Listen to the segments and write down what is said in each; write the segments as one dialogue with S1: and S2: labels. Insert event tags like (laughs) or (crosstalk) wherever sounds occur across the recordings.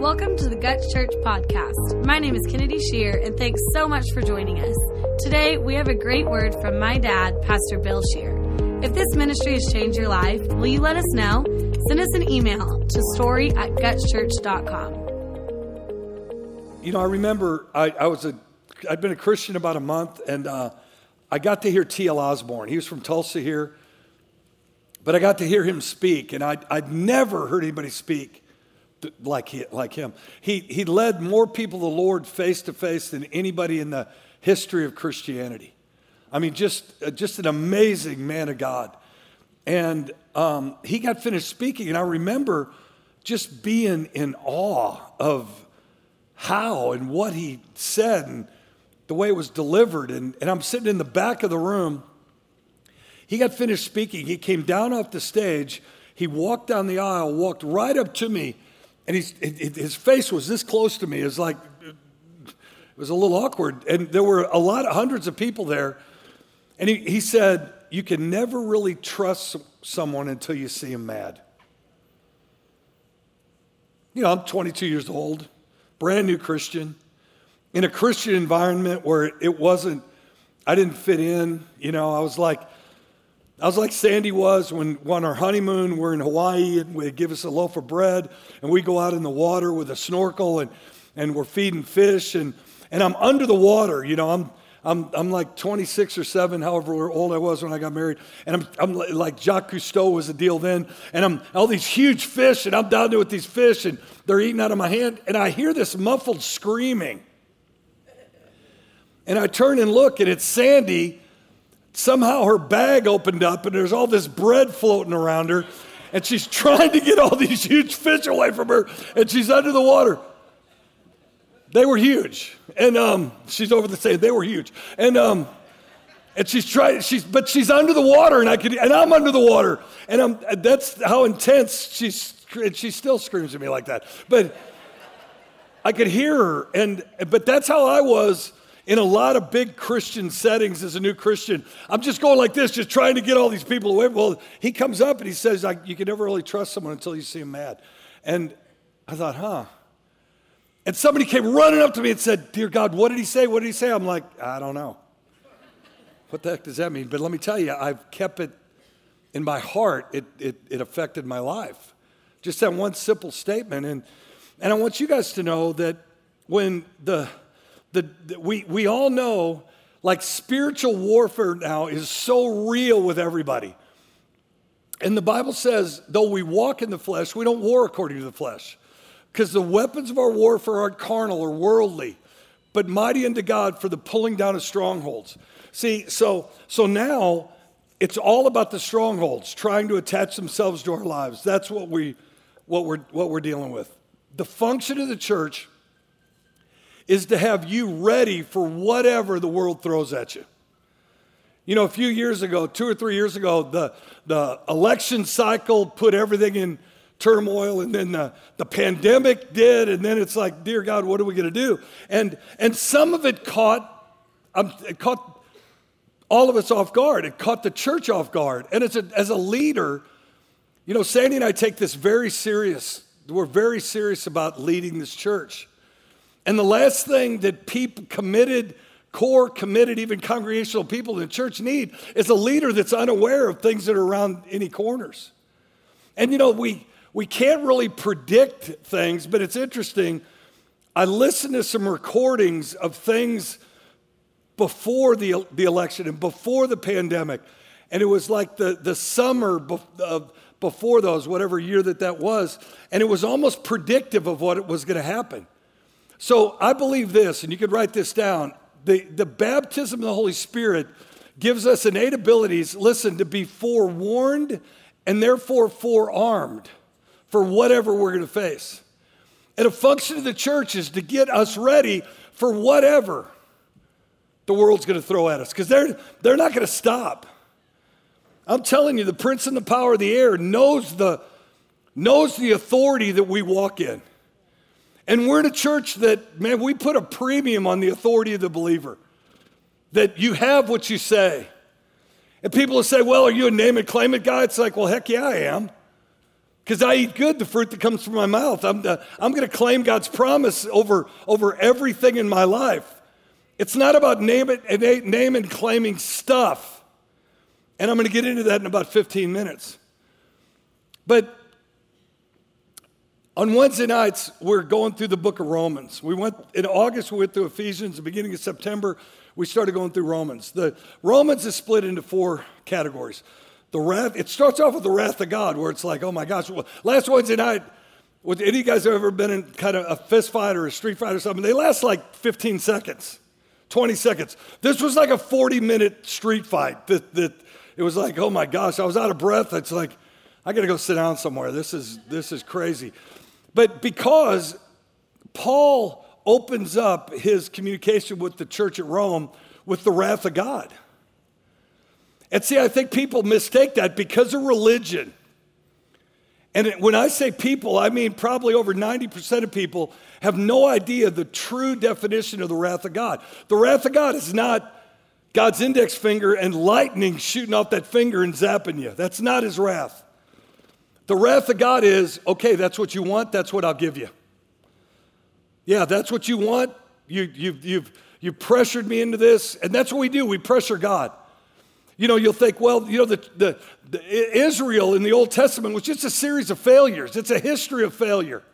S1: Welcome to the Guts Church podcast. My name is Kennedy Scheer, and thanks so much for joining us. Today, we have a great word from my dad, Pastor Bill Scheer. If this ministry has changed your life, will you let us know? Send us an email to story at gutschurch.com.
S2: You know, I remember I, I was a, I'd been a Christian about a month, and uh, I got to hear T.L. Osborn. He was from Tulsa here, but I got to hear him speak, and I'd, I'd never heard anybody speak like, he, like him. He, he led more people to the Lord face to face than anybody in the history of Christianity. I mean, just, uh, just an amazing man of God. And um, he got finished speaking, and I remember just being in awe of how and what he said and the way it was delivered. And, and I'm sitting in the back of the room. He got finished speaking. He came down off the stage. He walked down the aisle, walked right up to me, and he's, his face was this close to me. It was like, it was a little awkward. And there were a lot of hundreds of people there. And he, he said, You can never really trust someone until you see him mad. You know, I'm 22 years old, brand new Christian, in a Christian environment where it wasn't, I didn't fit in. You know, I was like, I was like Sandy was when on our honeymoon, we're in Hawaii and they give us a loaf of bread and we go out in the water with a snorkel and, and we're feeding fish and, and I'm under the water. You know, I'm, I'm, I'm like 26 or 7, however old I was when I got married. And I'm, I'm like Jacques Cousteau was the deal then. And I'm all these huge fish and I'm down there with these fish and they're eating out of my hand. And I hear this muffled screaming. And I turn and look and it's Sandy somehow her bag opened up and there's all this bread floating around her and she's (laughs) trying to get all these huge fish away from her and she's under the water. They were huge. And um, she's over the sand. They were huge. And um, and she's trying she's but she's under the water and i could and i'm under the water. And i'm that's how intense she's and she still screams at me like that. But i could hear her and but that's how i was in a lot of big Christian settings as a new Christian. I'm just going like this, just trying to get all these people away. Well, he comes up and he says, like You can never really trust someone until you see him mad. And I thought, Huh. And somebody came running up to me and said, Dear God, what did he say? What did he say? I'm like, I don't know. What the heck does that mean? But let me tell you, I've kept it in my heart. It, it, it affected my life. Just that one simple statement. And, and I want you guys to know that when the the, the, we, we all know like spiritual warfare now is so real with everybody. And the Bible says, though we walk in the flesh, we don't war according to the flesh. Because the weapons of our warfare aren't carnal or worldly, but mighty unto God for the pulling down of strongholds. See, so so now it's all about the strongholds trying to attach themselves to our lives. That's what we what we're what we're dealing with. The function of the church is to have you ready for whatever the world throws at you. You know, a few years ago, two or three years ago, the, the election cycle put everything in turmoil, and then the, the pandemic did, and then it's like, dear God, what are we going to do? And, and some of it caught, um, it caught all of us off guard. It caught the church off guard. And as a, as a leader, you know, Sandy and I take this very serious. We're very serious about leading this church. And the last thing that people committed, core committed, even congregational people in the church need is a leader that's unaware of things that are around any corners. And you know, we, we can't really predict things, but it's interesting. I listened to some recordings of things before the, the election and before the pandemic. And it was like the, the summer before those, whatever year that that was. And it was almost predictive of what it was going to happen. So I believe this, and you could write this down. The, the baptism of the Holy Spirit gives us innate abilities, listen, to be forewarned and therefore forearmed for whatever we're going to face. And a function of the church is to get us ready for whatever the world's going to throw at us because they're, they're not going to stop. I'm telling you, the prince and the power of the air knows the, knows the authority that we walk in. And we're in a church that, man, we put a premium on the authority of the believer. That you have what you say. And people will say, well, are you a name it, claim it guy? It's like, well, heck yeah, I am. Because I eat good, the fruit that comes from my mouth. I'm, uh, I'm going to claim God's promise over, over everything in my life. It's not about name, it, eh, name and claiming stuff. And I'm going to get into that in about 15 minutes. But on Wednesday nights, we're going through the book of Romans. We went in August, we went through Ephesians. The beginning of September, we started going through Romans. The Romans is split into four categories. The wrath, it starts off with the wrath of God, where it's like, oh my gosh. Well, last Wednesday night, with any of you guys have ever been in kind of a fist fight or a street fight or something? They last like 15 seconds. 20 seconds. This was like a 40 minute street fight that, that it was like, oh my gosh, I was out of breath. It's like, I got to go sit down somewhere. This is, this is crazy. But because Paul opens up his communication with the church at Rome with the wrath of God. And see, I think people mistake that because of religion. And when I say people, I mean probably over 90% of people have no idea the true definition of the wrath of God. The wrath of God is not God's index finger and lightning shooting off that finger and zapping you. That's not his wrath. The wrath of God is okay, that's what you want, that's what I'll give you. Yeah, that's what you want. You, you, you've, you pressured me into this, and that's what we do. We pressure God. You know, you'll think, well, you know, the, the, the Israel in the Old Testament was just a series of failures. It's a history of failure.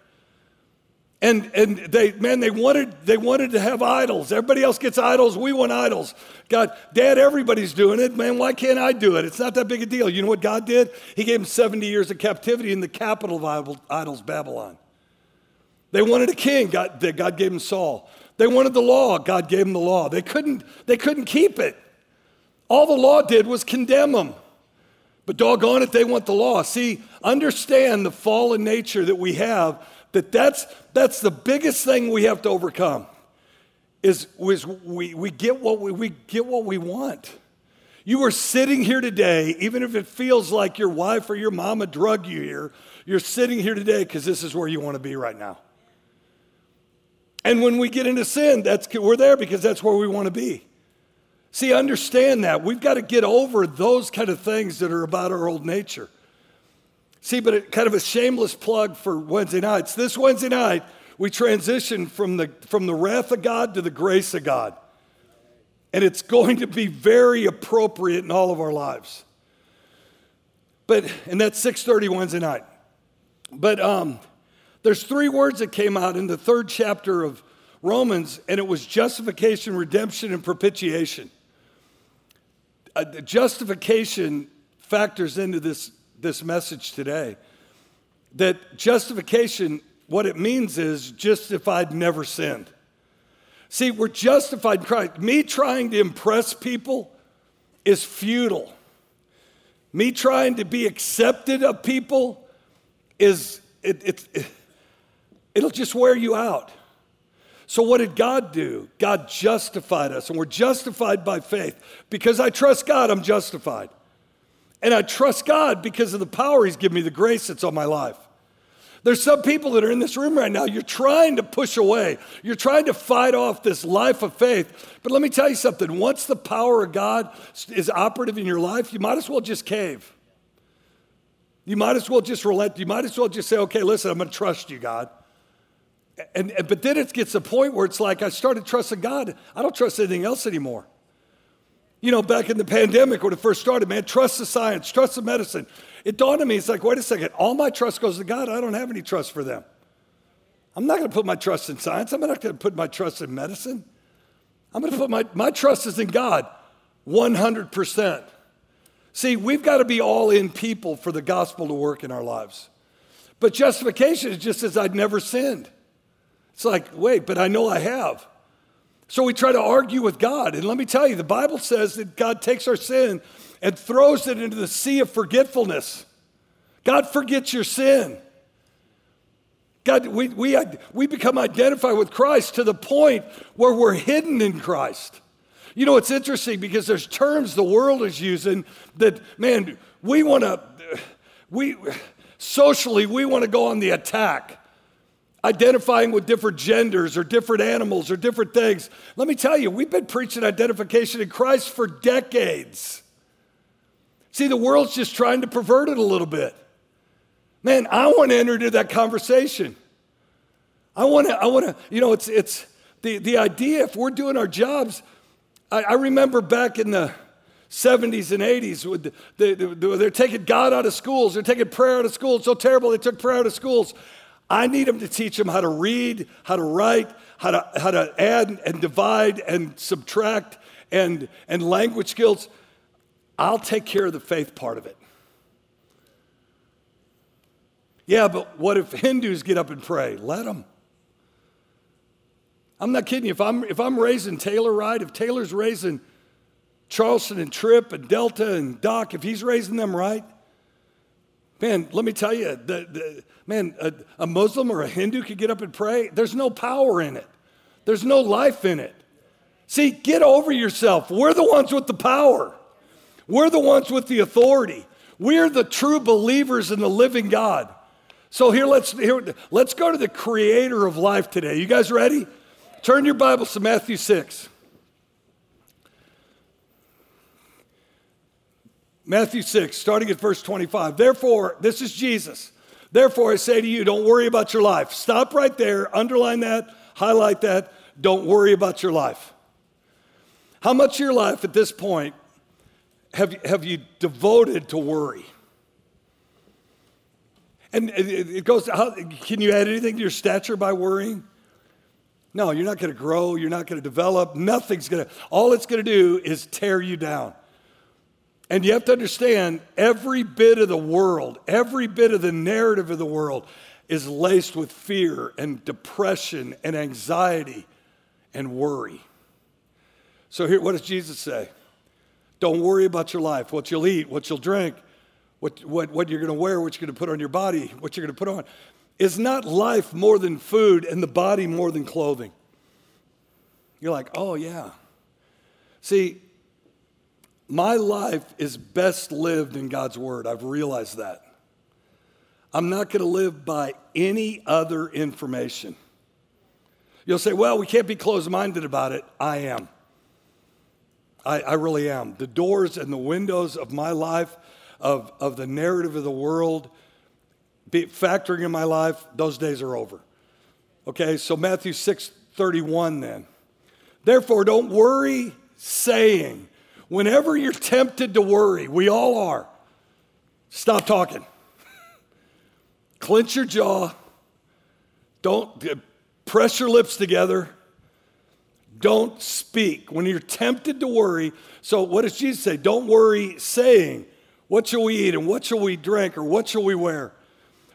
S2: And, and they, man, they wanted, they wanted to have idols. Everybody else gets idols. We want idols. God, Dad, everybody's doing it. Man, why can't I do it? It's not that big a deal. You know what God did? He gave them 70 years of captivity in the capital of idols, Babylon. They wanted a king. God, God gave them Saul. They wanted the law. God gave them the law. They couldn't, they couldn't keep it. All the law did was condemn them. But doggone it, they want the law. See, understand the fallen nature that we have that that's, that's the biggest thing we have to overcome is, is we, we, get what we, we get what we want. You are sitting here today, even if it feels like your wife or your mama drug you here, you're sitting here today because this is where you want to be right now. And when we get into sin, that's, we're there because that's where we want to be. See, understand that. We've got to get over those kind of things that are about our old nature. See, but it, kind of a shameless plug for Wednesday nights. This Wednesday night, we transition from the, from the wrath of God to the grace of God. And it's going to be very appropriate in all of our lives. But, and that's 6.30 Wednesday night. But um, there's three words that came out in the third chapter of Romans, and it was justification, redemption, and propitiation. Uh, justification factors into this this message today that justification, what it means is justified, never sinned. See, we're justified in Christ. Me trying to impress people is futile. Me trying to be accepted of people is, it, it, it, it'll just wear you out. So, what did God do? God justified us, and we're justified by faith. Because I trust God, I'm justified. And I trust God because of the power He's given me, the grace that's on my life. There's some people that are in this room right now, you're trying to push away. You're trying to fight off this life of faith. But let me tell you something once the power of God is operative in your life, you might as well just cave. You might as well just relent. You might as well just say, okay, listen, I'm going to trust you, God. And, and, but then it gets to a point where it's like I started trusting God. I don't trust anything else anymore. You know, back in the pandemic when it first started, man, trust the science, trust the medicine. It dawned on me, it's like, wait a second, all my trust goes to God. I don't have any trust for them. I'm not going to put my trust in science. I'm not going to put my trust in medicine. I'm going to put my, my trust is in God 100%. See, we've got to be all in people for the gospel to work in our lives. But justification is just as I'd never sinned. It's like, wait, but I know I have. So we try to argue with God. And let me tell you, the Bible says that God takes our sin and throws it into the sea of forgetfulness. God forgets your sin. God, we, we, we become identified with Christ to the point where we're hidden in Christ. You know, it's interesting because there's terms the world is using that, man, we want to, we socially, we want to go on the attack identifying with different genders or different animals or different things. Let me tell you, we've been preaching identification in Christ for decades. See, the world's just trying to pervert it a little bit. Man, I want to enter into that conversation. I want to, I want to, you know, it's, it's the, the idea if we're doing our jobs. I, I remember back in the 70s and 80s, with the, the, the, they're taking God out of schools, they're taking prayer out of schools. So terrible, they took prayer out of schools. I need them to teach them how to read, how to write, how to, how to add and divide and subtract and, and language skills. I'll take care of the faith part of it. Yeah, but what if Hindus get up and pray? Let them. I'm not kidding you. If I'm, if I'm raising Taylor right, if Taylor's raising Charleston and Tripp and Delta and Doc, if he's raising them right, man, let me tell you, the, the, man, a, a Muslim or a Hindu could get up and pray. There's no power in it, there's no life in it. See, get over yourself. We're the ones with the power, we're the ones with the authority. We're the true believers in the living God. So here let's here, let's go to the creator of life today. You guys ready? Turn your Bibles to Matthew 6. Matthew 6, starting at verse 25. Therefore, this is Jesus. Therefore, I say to you, don't worry about your life. Stop right there, underline that, highlight that. Don't worry about your life. How much of your life at this point have, have you devoted to worry? And it goes, how, can you add anything to your stature by worrying? No, you're not going to grow. You're not going to develop. Nothing's going to, all it's going to do is tear you down. And you have to understand every bit of the world, every bit of the narrative of the world is laced with fear and depression and anxiety and worry. So, here, what does Jesus say? Don't worry about your life, what you'll eat, what you'll drink, what, what, what you're going to wear, what you're going to put on your body, what you're going to put on. Is not life more than food and the body more than clothing? You're like, oh, yeah. See, my life is best lived in God's word. I've realized that. I'm not going to live by any other information. You'll say, well, we can't be closed minded about it. I am. I, I really am. The doors and the windows of my life of, of the narrative of the world be, factoring in my life, those days are over. Okay, so Matthew 6 31 then. Therefore, don't worry, saying, whenever you're tempted to worry, we all are, stop talking. (laughs) Clench your jaw. Don't uh, press your lips together. Don't speak. When you're tempted to worry, so what does Jesus say? Don't worry, saying, what shall we eat and what shall we drink or what shall we wear?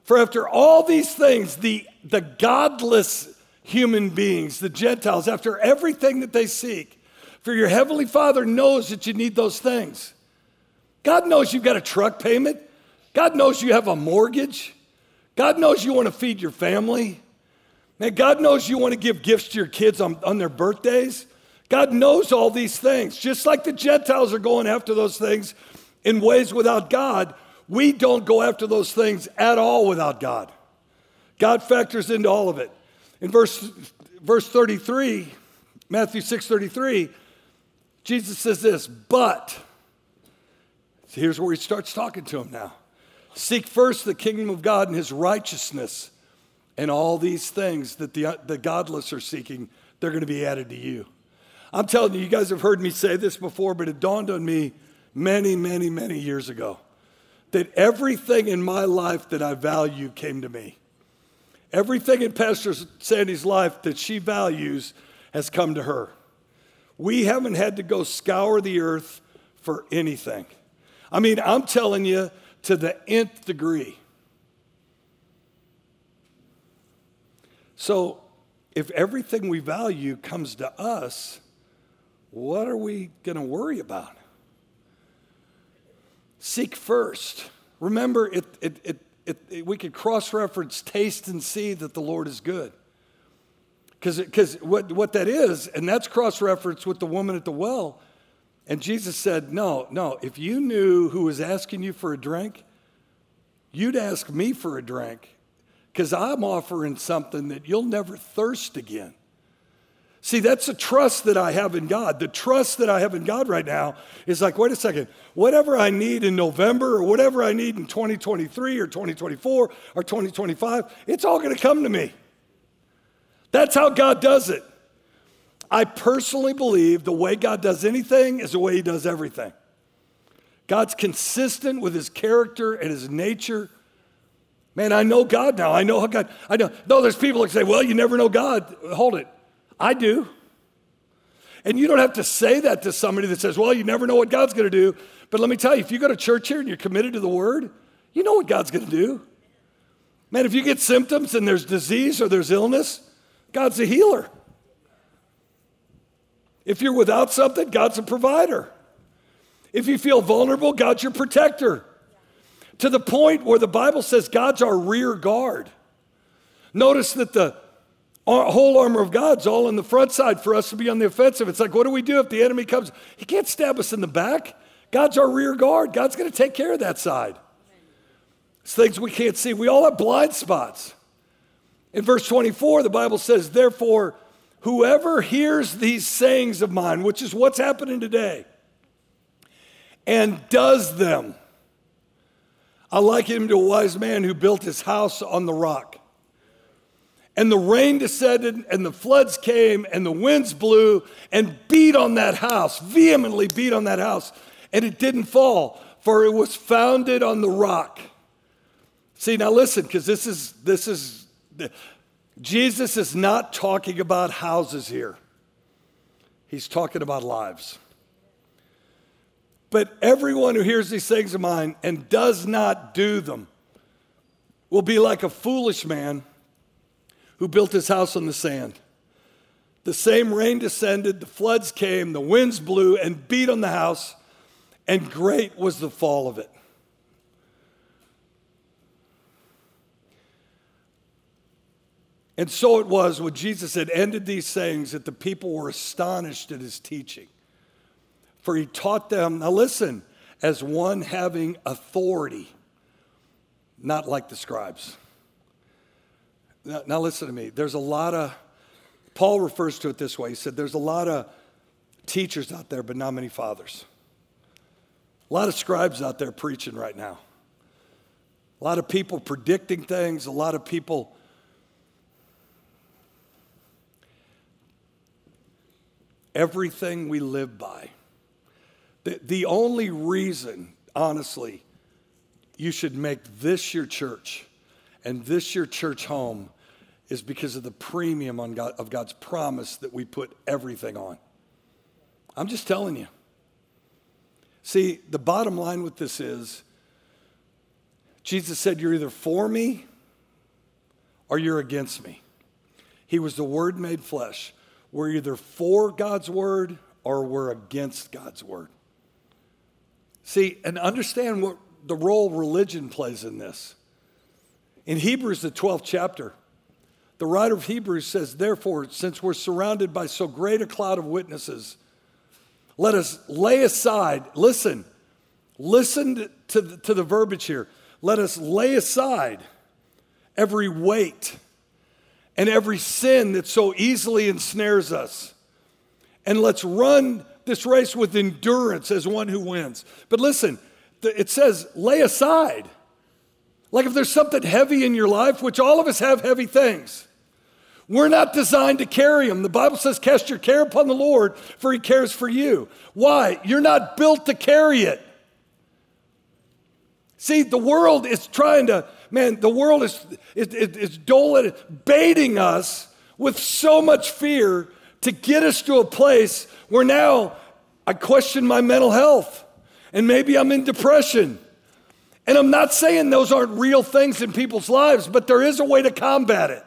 S2: For after all these things, the, the godless human beings, the Gentiles, after everything that they seek, for your heavenly Father knows that you need those things. God knows you've got a truck payment. God knows you have a mortgage. God knows you want to feed your family. Man, God knows you want to give gifts to your kids on, on their birthdays. God knows all these things. Just like the Gentiles are going after those things, in ways without God, we don't go after those things at all without God. God factors into all of it. In verse, verse 33, Matthew 6 33, Jesus says this, but, so here's where he starts talking to him now. Seek first the kingdom of God and his righteousness, and all these things that the, the godless are seeking, they're going to be added to you. I'm telling you, you guys have heard me say this before, but it dawned on me many, many, many years ago that everything in my life that I value came to me. Everything in Pastor Sandy's life that she values has come to her. We haven't had to go scour the earth for anything. I mean, I'm telling you to the nth degree. So, if everything we value comes to us, what are we going to worry about? Seek first. Remember, it, it, it, we could cross reference taste and see that the Lord is good. Because what, what that is, and that's cross reference with the woman at the well. And Jesus said, No, no, if you knew who was asking you for a drink, you'd ask me for a drink because I'm offering something that you'll never thirst again. See, that's the trust that I have in God. The trust that I have in God right now is like, wait a second, whatever I need in November or whatever I need in 2023 or 2024 or 2025, it's all going to come to me. That's how God does it. I personally believe the way God does anything is the way He does everything. God's consistent with His character and His nature. Man, I know God now. I know how God, I know. No, there's people that say, well, you never know God. Hold it. I do. And you don't have to say that to somebody that says, well, you never know what God's going to do. But let me tell you, if you go to church here and you're committed to the word, you know what God's going to do. Man, if you get symptoms and there's disease or there's illness, God's a healer. If you're without something, God's a provider. If you feel vulnerable, God's your protector. To the point where the Bible says God's our rear guard. Notice that the whole armor of God's all on the front side for us to be on the offensive. It's like, what do we do if the enemy comes? He can't stab us in the back. God's our rear guard. God's going to take care of that side. It's things we can't see. We all have blind spots. In verse 24, the Bible says, Therefore, whoever hears these sayings of mine, which is what's happening today, and does them, I liken him to a wise man who built his house on the rock. And the rain descended, and the floods came, and the winds blew and beat on that house, vehemently beat on that house, and it didn't fall, for it was founded on the rock. See, now listen, because this is this is Jesus is not talking about houses here. He's talking about lives. But everyone who hears these things of mine and does not do them will be like a foolish man who built his house on the sand. The same rain descended, the floods came, the winds blew and beat on the house, and great was the fall of it. And so it was when Jesus had ended these sayings that the people were astonished at his teaching. For he taught them, now listen, as one having authority, not like the scribes. Now, now, listen to me. There's a lot of, Paul refers to it this way. He said, There's a lot of teachers out there, but not many fathers. A lot of scribes out there preaching right now. A lot of people predicting things, a lot of people. Everything we live by. The, the only reason, honestly, you should make this your church and this your church home is because of the premium on God, of God's promise that we put everything on. I'm just telling you. See, the bottom line with this is Jesus said, You're either for me or you're against me. He was the Word made flesh. We're either for God's Word or we're against God's Word. See, and understand what the role religion plays in this. In Hebrews, the 12th chapter, the writer of Hebrews says, Therefore, since we're surrounded by so great a cloud of witnesses, let us lay aside, listen, listen to the, to the verbiage here. Let us lay aside every weight and every sin that so easily ensnares us. And let's run this race with endurance as one who wins. But listen, it says, lay aside. Like if there's something heavy in your life, which all of us have heavy things, we're not designed to carry them. The Bible says, Cast your care upon the Lord, for he cares for you. Why? You're not built to carry it. See, the world is trying to, man, the world is, is, is doling, baiting us with so much fear to get us to a place where now I question my mental health and maybe I'm in depression and I'm not saying those aren't real things in people's lives, but there is a way to combat it.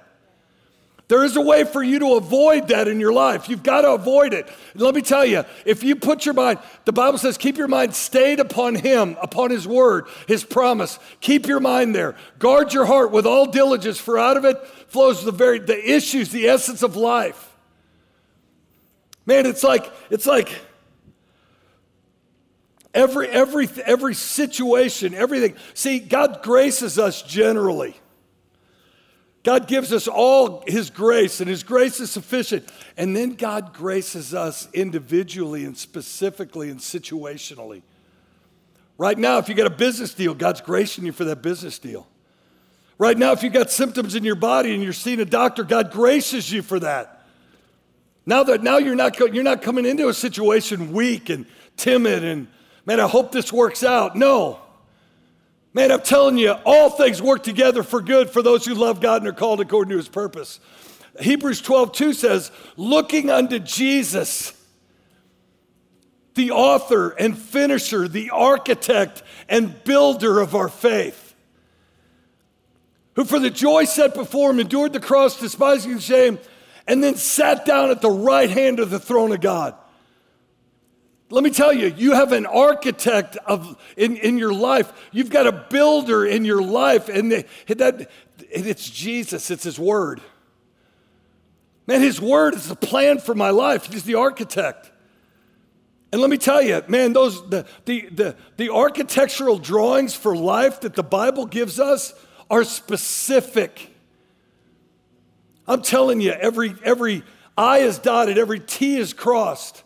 S2: There is a way for you to avoid that in your life. You've got to avoid it. Let me tell you, if you put your mind, the Bible says, keep your mind stayed upon Him, upon His word, His promise. Keep your mind there. Guard your heart with all diligence, for out of it flows the very the issues, the essence of life. Man, it's like, it's like, Every, every, every situation, everything. See, God graces us generally. God gives us all His grace, and His grace is sufficient. And then God graces us individually and specifically and situationally. Right now, if you got a business deal, God's gracing you for that business deal. Right now, if you got symptoms in your body and you're seeing a doctor, God graces you for that. Now that now you're not you're not coming into a situation weak and timid and man, I hope this works out. No. Man, I'm telling you, all things work together for good for those who love God and are called according to his purpose. Hebrews 12, 2 says, looking unto Jesus, the author and finisher, the architect and builder of our faith, who for the joy set before him endured the cross, despising shame, and then sat down at the right hand of the throne of God. Let me tell you, you have an architect of, in, in your life. You've got a builder in your life, and that, it's Jesus, it's His Word. Man, His Word is the plan for my life. He's the architect. And let me tell you, man, those the, the, the, the architectural drawings for life that the Bible gives us are specific. I'm telling you, every, every I is dotted, every T is crossed.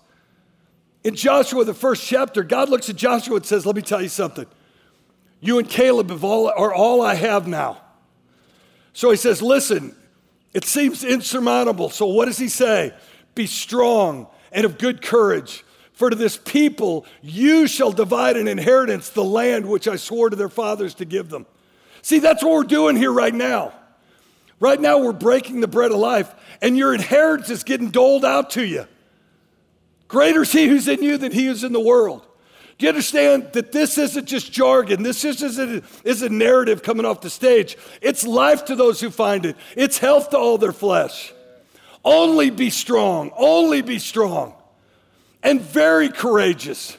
S2: In Joshua, the first chapter, God looks at Joshua and says, Let me tell you something. You and Caleb all, are all I have now. So he says, Listen, it seems insurmountable. So what does he say? Be strong and of good courage. For to this people you shall divide an inheritance, the land which I swore to their fathers to give them. See, that's what we're doing here right now. Right now, we're breaking the bread of life, and your inheritance is getting doled out to you. Greater is he who's in you than he who's in the world. Do you understand that this isn't just jargon? This isn't is a narrative coming off the stage. It's life to those who find it. It's health to all their flesh. Only be strong. Only be strong. And very courageous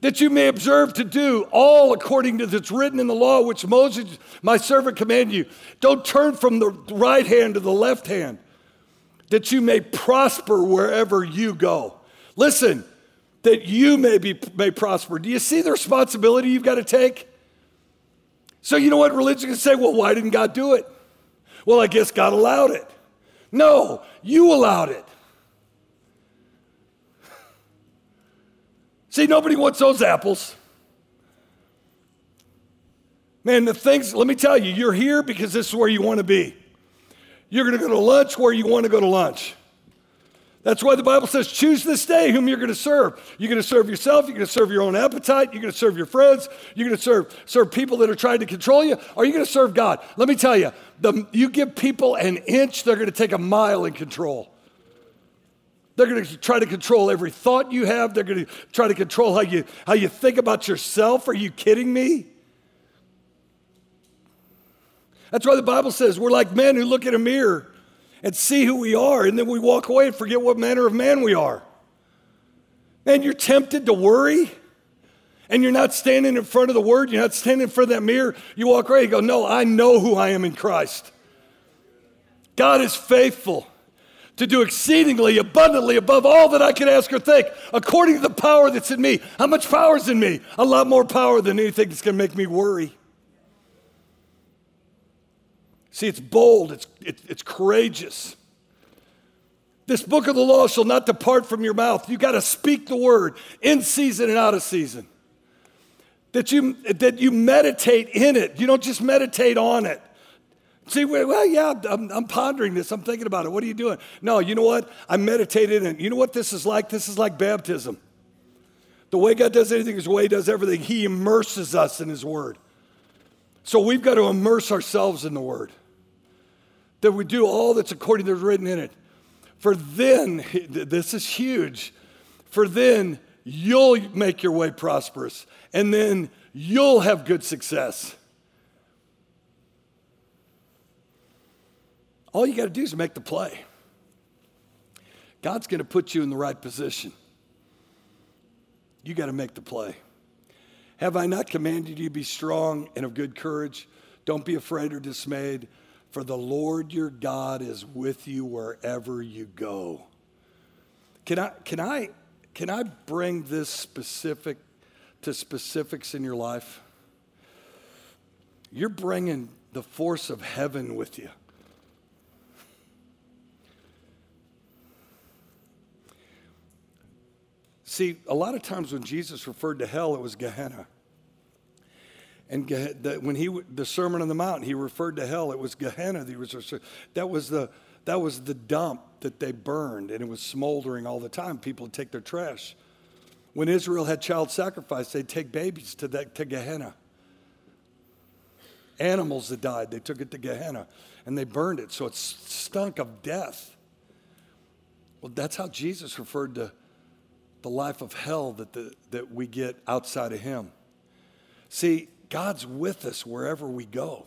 S2: that you may observe to do all according to that's written in the law which Moses, my servant, commanded you. Don't turn from the right hand to the left hand, that you may prosper wherever you go. Listen, that you may be may prosper. Do you see the responsibility you've got to take? So you know what religion can say? Well, why didn't God do it? Well, I guess God allowed it. No, you allowed it. See, nobody wants those apples. Man, the things, let me tell you, you're here because this is where you want to be. You're going to go to lunch where you want to go to lunch. That's why the Bible says, choose this day whom you're going to serve. You're going to serve yourself, you're going to serve your own appetite, you're going to serve your friends, you're going to serve, serve people that are trying to control you, or you're going to serve God. Let me tell you, the, you give people an inch, they're going to take a mile in control. They're going to try to control every thought you have. They're going to try to control how you, how you think about yourself. Are you kidding me? That's why the Bible says we're like men who look in a mirror and see who we are, and then we walk away and forget what manner of man we are. And you're tempted to worry, and you're not standing in front of the word, you're not standing in front of that mirror. You walk away, you go, No, I know who I am in Christ. God is faithful to do exceedingly abundantly above all that I can ask or think, according to the power that's in me. How much power is in me? A lot more power than anything that's going to make me worry. See, it's bold, it's, it, it's courageous. This book of the law shall not depart from your mouth. You got to speak the word in season and out of season. That you, that you meditate in it. You don't just meditate on it. See, well, yeah, I'm, I'm, pondering this. I'm thinking about it. What are you doing? No, you know what? I meditated, and you know what this is like? This is like baptism. The way God does anything is the way He does everything. He immerses us in His Word. So we've got to immerse ourselves in the Word that we do all that's according to written in it. For then, (laughs) this is huge, for then you'll make your way prosperous, and then you'll have good success. All you got to do is make the play. God's going to put you in the right position. You got to make the play. Have I not commanded you be strong and of good courage? Don't be afraid or dismayed for the Lord your God is with you wherever you go. Can I, can I, can I bring this specific to specifics in your life? You're bringing the force of heaven with you. See, a lot of times when Jesus referred to hell, it was Gehenna. And when he the Sermon on the Mount, he referred to hell. It was Gehenna. That was, the that was the dump that they burned, and it was smoldering all the time. People would take their trash. When Israel had child sacrifice, they'd take babies to that to Gehenna. Animals that died, they took it to Gehenna, and they burned it, so it stunk of death. Well, that's how Jesus referred to the life of hell that, the, that we get outside of Him. See, God's with us wherever we go.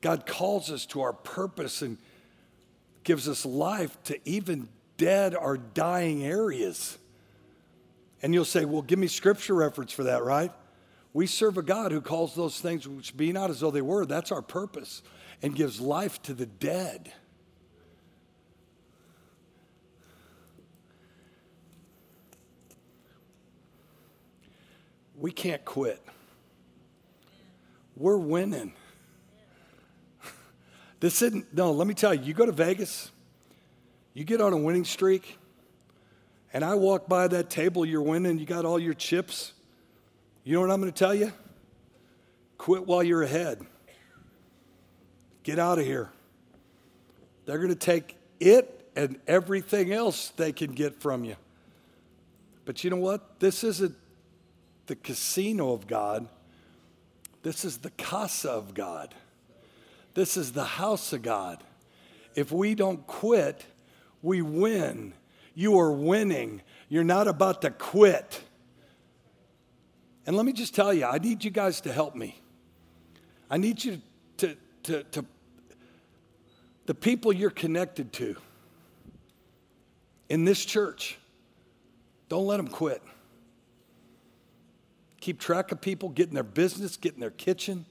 S2: God calls us to our purpose and gives us life to even dead or dying areas. And you'll say, well, give me scripture reference for that, right? We serve a God who calls those things which be not as though they were. That's our purpose and gives life to the dead. We can't quit. We're winning. This isn't, no, let me tell you, you go to Vegas, you get on a winning streak, and I walk by that table you're winning, you got all your chips. You know what I'm going to tell you? Quit while you're ahead. Get out of here. They're going to take it and everything else they can get from you. But you know what? This isn't the casino of God. This is the casa of God. This is the house of God. If we don't quit, we win. You are winning. You're not about to quit. And let me just tell you, I need you guys to help me. I need you to, to, to the people you're connected to in this church, don't let them quit keep track of people, get in their business, get in their kitchen.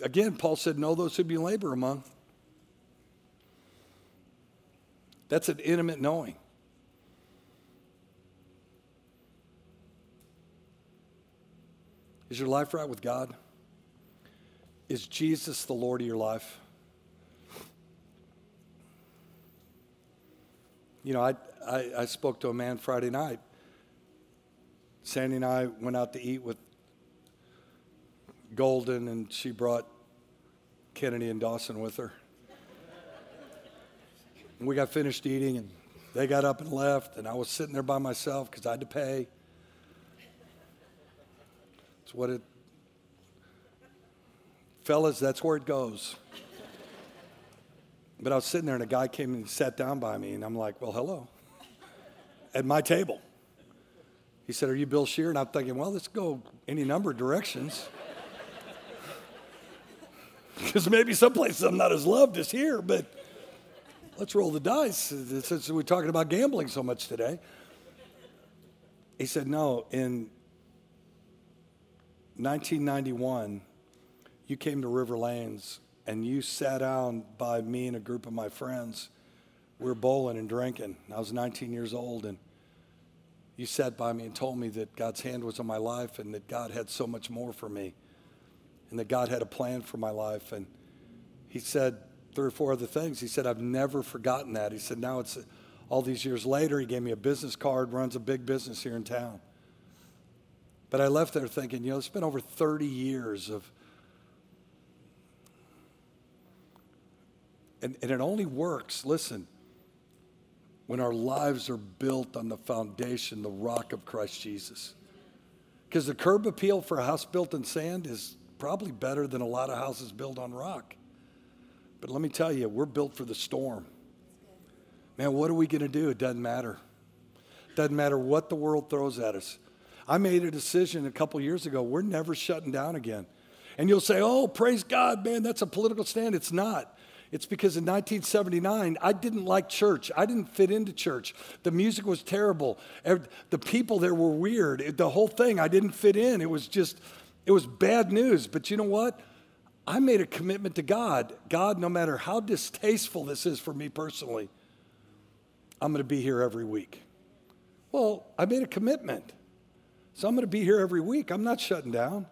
S2: Again, Paul said, Know those who be labor among. That's an intimate knowing. Is your life right with God? Is Jesus the Lord of your life? You know, I, I, I spoke to a man Friday night Sandy and I went out to eat with Golden, and she brought Kennedy and Dawson with her. We got finished eating, and they got up and left, and I was sitting there by myself because I had to pay. It's what it, fellas, that's where it goes. But I was sitting there, and a guy came and sat down by me, and I'm like, well, hello, at my table. He said, Are you Bill Scheer? And I'm thinking, Well, let's go any number of directions. (laughs) Because maybe someplace I'm not as loved as here, but let's roll the dice since we're talking about gambling so much today. He said, No, in 1991, you came to River Lanes and you sat down by me and a group of my friends. We were bowling and drinking. I was 19 years old, and you sat by me and told me that God's hand was on my life and that God had so much more for me and that God had a plan for my life. And he said three or four other things. He said, I've never forgotten that. He said, now it's all these years later, he gave me a business card, runs a big business here in town. But I left there thinking, you know, it's been over 30 years of, and, and it only works, listen, when our lives are built on the foundation, the rock of Christ Jesus. Because the curb appeal for a house built in sand is probably better than a lot of houses built on rock. But let me tell you, we're built for the storm. Man, what are we going to do? It doesn't matter. Doesn't matter what the world throws at us. I made a decision a couple years ago. We're never shutting down again. And you'll say, oh, praise God, man, that's a political stand. It's not. It's because in 1979, I didn't like church. I didn't fit into church. The music was terrible. The people there were weird. The whole thing, I didn't fit in. It was just, it was bad news. But you know what? I made a commitment to God. God, no matter how distasteful this is for me personally, I'm going to be here every week. Well, I made a commitment. So I'm going to be here every week. I'm not shutting down.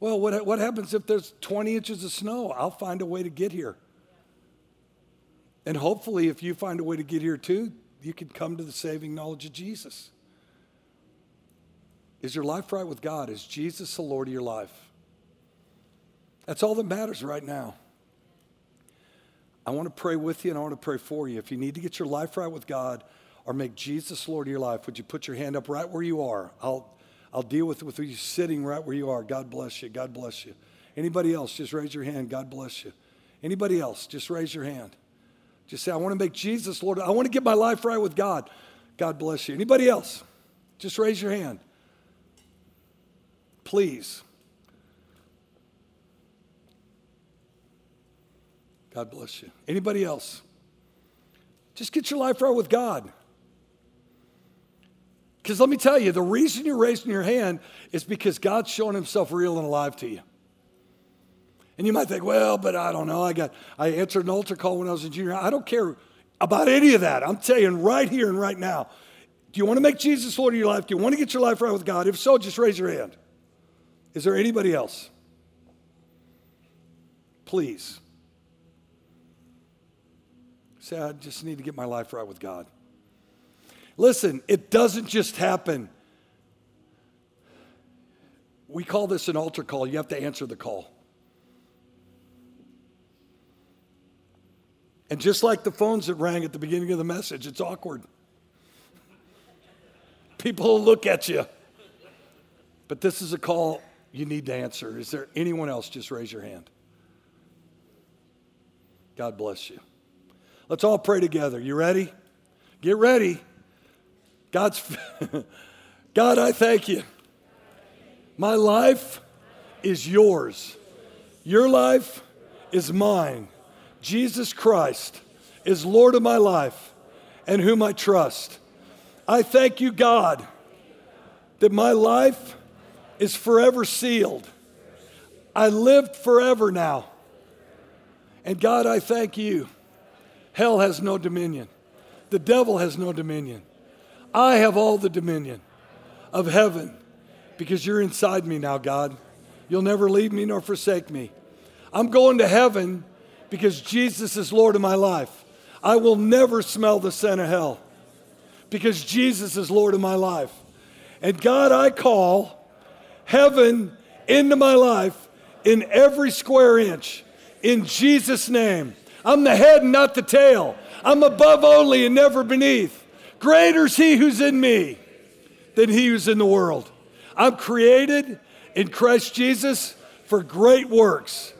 S2: Well, what, what happens if there's 20 inches of snow? I'll find a way to get here. And hopefully, if you find a way to get here too, you can come to the saving knowledge of Jesus. Is your life right with God? Is Jesus the Lord of your life? That's all that matters right now. I want to pray with you and I want to pray for you. If you need to get your life right with God or make Jesus Lord of your life, would you put your hand up right where you are? I'll, I'll deal with, with you sitting right where you are. God bless you. God bless you. Anybody else, just raise your hand. God bless you. Anybody else, just raise your hand. Just say, I want to make Jesus Lord. I want to get my life right with God. God bless you. Anybody else? Just raise your hand. Please. God bless you. Anybody else? Just get your life right with God. Because let me tell you, the reason you're raising your hand is because God's showing himself real and alive to you. And you might think, well, but I don't know. I got I answered an altar call when I was a junior. I don't care about any of that. I'm telling right here and right now. Do you want to make Jesus Lord of your life? Do you want to get your life right with God? If so, just raise your hand. Is there anybody else? Please. Say, I just need to get my life right with God. Listen, it doesn't just happen. We call this an altar call. You have to answer the call. And just like the phones that rang at the beginning of the message, it's awkward. People look at you. But this is a call you need to answer. Is there anyone else? Just raise your hand. God bless you. Let's all pray together. You ready? Get ready. God's (laughs) God, I thank you. My life is yours. Your life is mine. Jesus Christ is Lord of my life and whom I trust. I thank you, God, that my life is forever sealed. I live forever now. And God, I thank you Hell has no dominion. The devil has no dominion. I have all the dominion of heaven because you're inside me now, God. You'll never leave me nor forsake me. I'm going to heaven because Jesus is Lord of my life. I will never smell the scent of hell because Jesus is Lord of my life. And God, I call heaven into my life in every square inch in Jesus' name. I'm the head and not the tail. I'm above only and never beneath. Greater is he who's in me than he who's in the world. I'm created in Christ Jesus for great works,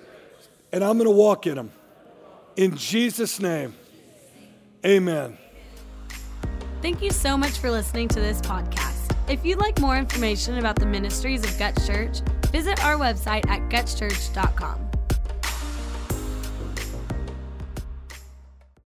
S2: and I'm going to walk in them. In Jesus' name, amen.
S1: Thank you so much for listening to this podcast. If you'd like more information about the ministries of Guts Church, visit our website at gutschurch.com.